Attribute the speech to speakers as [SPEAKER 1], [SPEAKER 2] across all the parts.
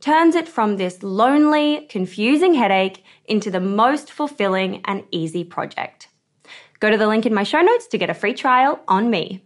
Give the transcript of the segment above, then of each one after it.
[SPEAKER 1] turns it from this lonely, confusing headache into the most fulfilling and easy project. Go to the link in my show notes to get a free trial on me.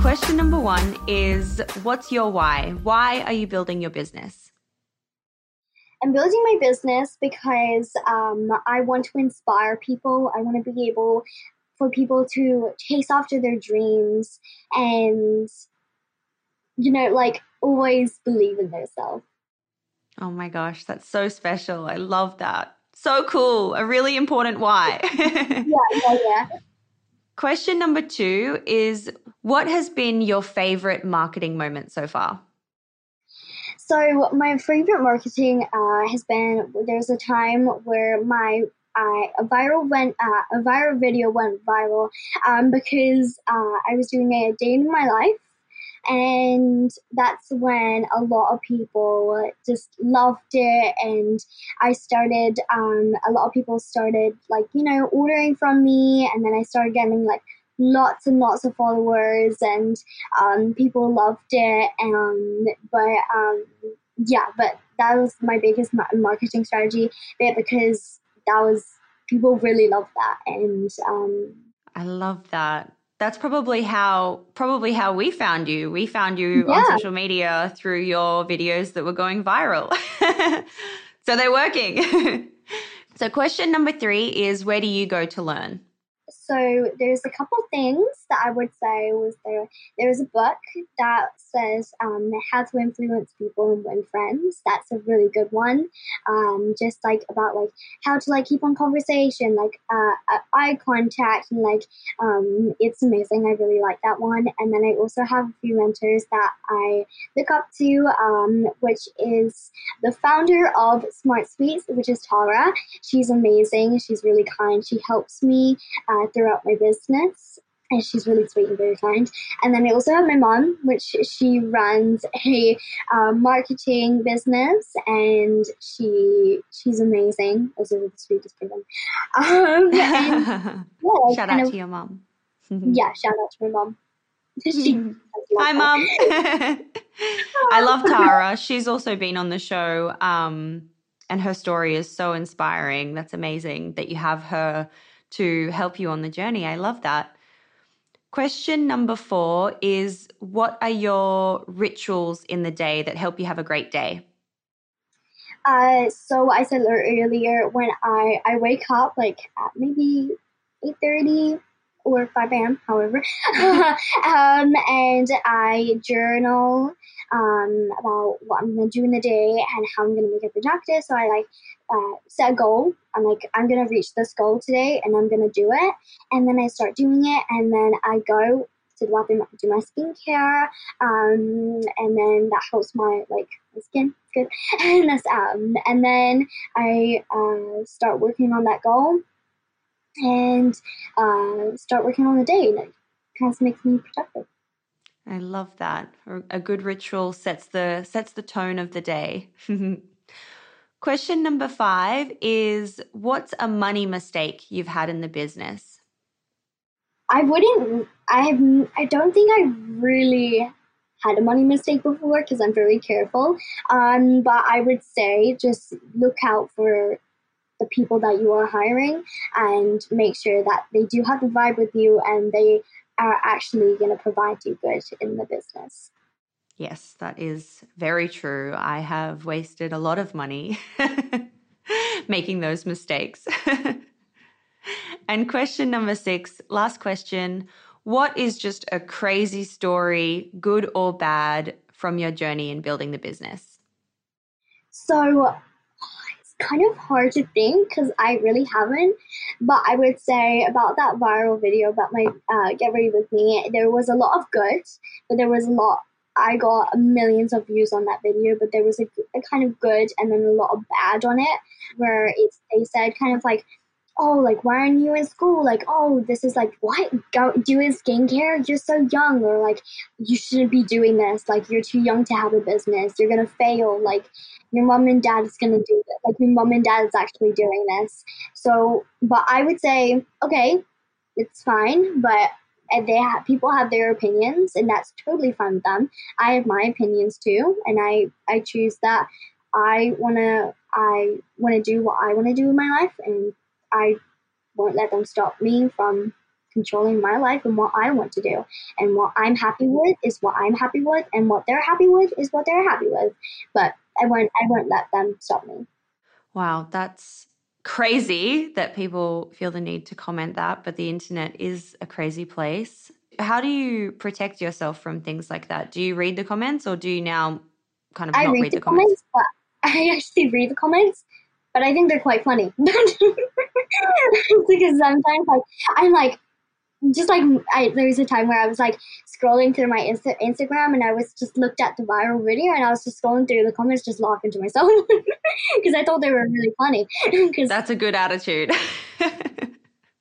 [SPEAKER 1] Question number one is What's your why? Why are you building your business?
[SPEAKER 2] I'm building my business because um, I want to inspire people. I want to be able for people to chase after their dreams and, you know, like always believe in themselves.
[SPEAKER 1] Oh my gosh, that's so special. I love that. So cool. A really important why.
[SPEAKER 2] yeah, yeah, yeah.
[SPEAKER 1] Question number two is What has been your favorite marketing moment so far?
[SPEAKER 2] So my favorite marketing uh, has been there's a time where my uh, a viral went uh, a viral video went viral um, because uh, I was doing a day in my life and that's when a lot of people just loved it. And i started um, a lot of people started like you know ordering from me. And then i started getting like lots and lots of followers and um, people loved it. And but um, yeah but that was my biggest marketing strategy. Bit because that was people really loved that. And um,
[SPEAKER 1] i love that that's probably how probably how we found you. We found you yeah. on social media through your videos that were going viral. so they're working. so question number 3 is where do you go to learn?
[SPEAKER 2] So there's a couple things that I would say was there. There's a book that says um, how to influence people and win friends. That's a really good one. Um, just like about like how to like keep on conversation, like uh, eye contact, and like um, it's amazing. I really like that one. And then I also have a few mentors that I look up to, um, which is the founder of Smart Sweets, which is Tara. She's amazing. She's really kind. She helps me uh, throughout my business and she's really sweet and very kind. And then I also have my mom, which she runs a uh, marketing business, and she she's amazing. Also the sweetest person. Um, and,
[SPEAKER 1] yeah, shout out of, to your mom.
[SPEAKER 2] yeah, shout out to my mom.
[SPEAKER 1] Hi, mom. I love Tara. She's also been on the show, um, and her story is so inspiring. That's amazing that you have her to help you on the journey. I love that. Question number four is What are your rituals in the day that help you have a great day?
[SPEAKER 2] Uh, so I said earlier when I, I wake up like at maybe 8.30 or 5 a.m., however, um, and I journal um, about what I'm going to do in the day and how I'm going to make it productive. So I like uh, set a goal. I'm like, I'm going to reach this goal today and I'm going to do it. And then I start doing it and then I go to the bathroom, do my skincare, um, and then that helps my like my skin. It's good, and that's um, and then I uh, start working on that goal, and uh, start working on the day, it kind of makes me productive.
[SPEAKER 1] I love that. A good ritual sets the sets the tone of the day. Question number 5 is what's a money mistake you've had in the business?
[SPEAKER 2] I wouldn't I have I don't think I really had a money mistake before because I'm very careful. Um, but I would say just look out for the people that you are hiring and make sure that they do have the vibe with you and they are actually going to provide you good in the business.
[SPEAKER 1] Yes, that is very true. I have wasted a lot of money making those mistakes. and question number six, last question. What is just a crazy story, good or bad, from your journey in building the business?
[SPEAKER 2] So kind of hard to think because I really haven't. But I would say about that viral video about my uh, Get Ready With Me, there was a lot of good, but there was a lot. I got millions of views on that video, but there was a, a kind of good and then a lot of bad on it, where it's they said kind of like oh, like, why aren't you in school? Like, oh, this is like, what? Go doing skincare? You're so young. Or like, you shouldn't be doing this. Like, you're too young to have a business. You're going to fail. Like, your mom and dad is going to do this. Like, your mom and dad is actually doing this. So, but I would say, okay, it's fine. But they have, people have their opinions and that's totally fine with them. I have my opinions too. And I, I choose that I want to, I want to do what I want to do in my life and I won't let them stop me from controlling my life and what I want to do. And what I'm happy with is what I'm happy with, and what they're happy with is what they're happy with. But I won't I won't let them stop me.
[SPEAKER 1] Wow, that's crazy that people feel the need to comment that, but the internet is a crazy place. How do you protect yourself from things like that? Do you read the comments or do you now kind of I not read, read the, the comments? comments?
[SPEAKER 2] But I actually read the comments but I think they're quite funny because sometimes like I'm like, just like I, there was a time where I was like scrolling through my Insta- Instagram and I was just looked at the viral video and I was just scrolling through the comments, just laughing to myself because I thought they were really funny.
[SPEAKER 1] Cause, That's a good attitude.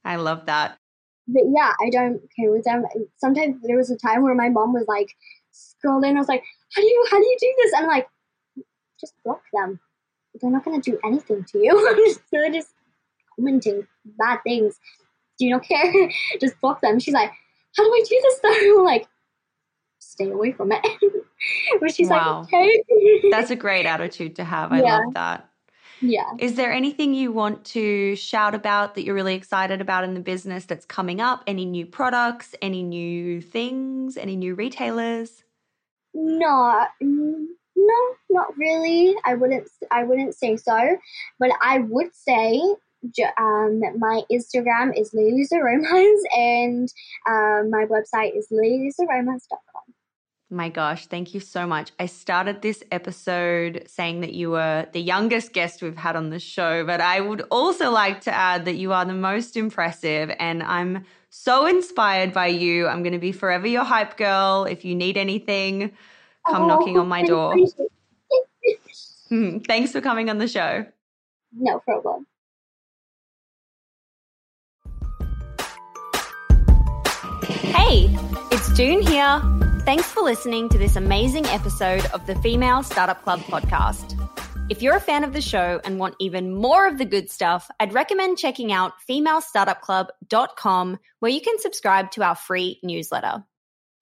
[SPEAKER 1] I love that.
[SPEAKER 2] But yeah, I don't care with them. Sometimes there was a time where my mom was like scrolling. I was like, "How do you how do you do this?" And I'm like, "Just block them. They're not going to do anything to you. They're just commenting bad things." do you not care? Just block them. She's like, how do I do this though? I'm like, stay away from it. but she's wow. like, okay.
[SPEAKER 1] That's a great attitude to have. I yeah. love that.
[SPEAKER 2] Yeah.
[SPEAKER 1] Is there anything you want to shout about that you're really excited about in the business that's coming up? Any new products, any new things, any new retailers?
[SPEAKER 2] No, no, not really. I wouldn't. I wouldn't say so, but I would say um, my Instagram is Lily's Aromas and um, my website is lilysaromas.com.
[SPEAKER 1] My gosh, thank you so much. I started this episode saying that you were the youngest guest we've had on the show, but I would also like to add that you are the most impressive and I'm so inspired by you. I'm going to be forever your hype girl. If you need anything, come oh, knocking on my door. Hmm, thanks for coming on the show.
[SPEAKER 2] No problem.
[SPEAKER 1] Hey, it's Doone here. Thanks for listening to this amazing episode of the Female Startup Club podcast. If you're a fan of the show and want even more of the good stuff, I'd recommend checking out femalestartupclub.com where you can subscribe to our free newsletter.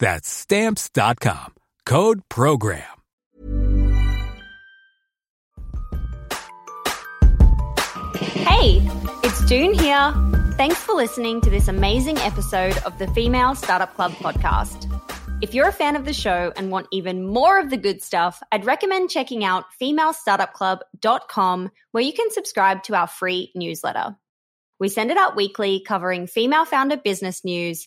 [SPEAKER 3] That's stamps.com. Code program.
[SPEAKER 1] Hey, it's Doone here. Thanks for listening to this amazing episode of the Female Startup Club podcast. If you're a fan of the show and want even more of the good stuff, I'd recommend checking out femalestartupclub.com where you can subscribe to our free newsletter. We send it out weekly covering female founder business news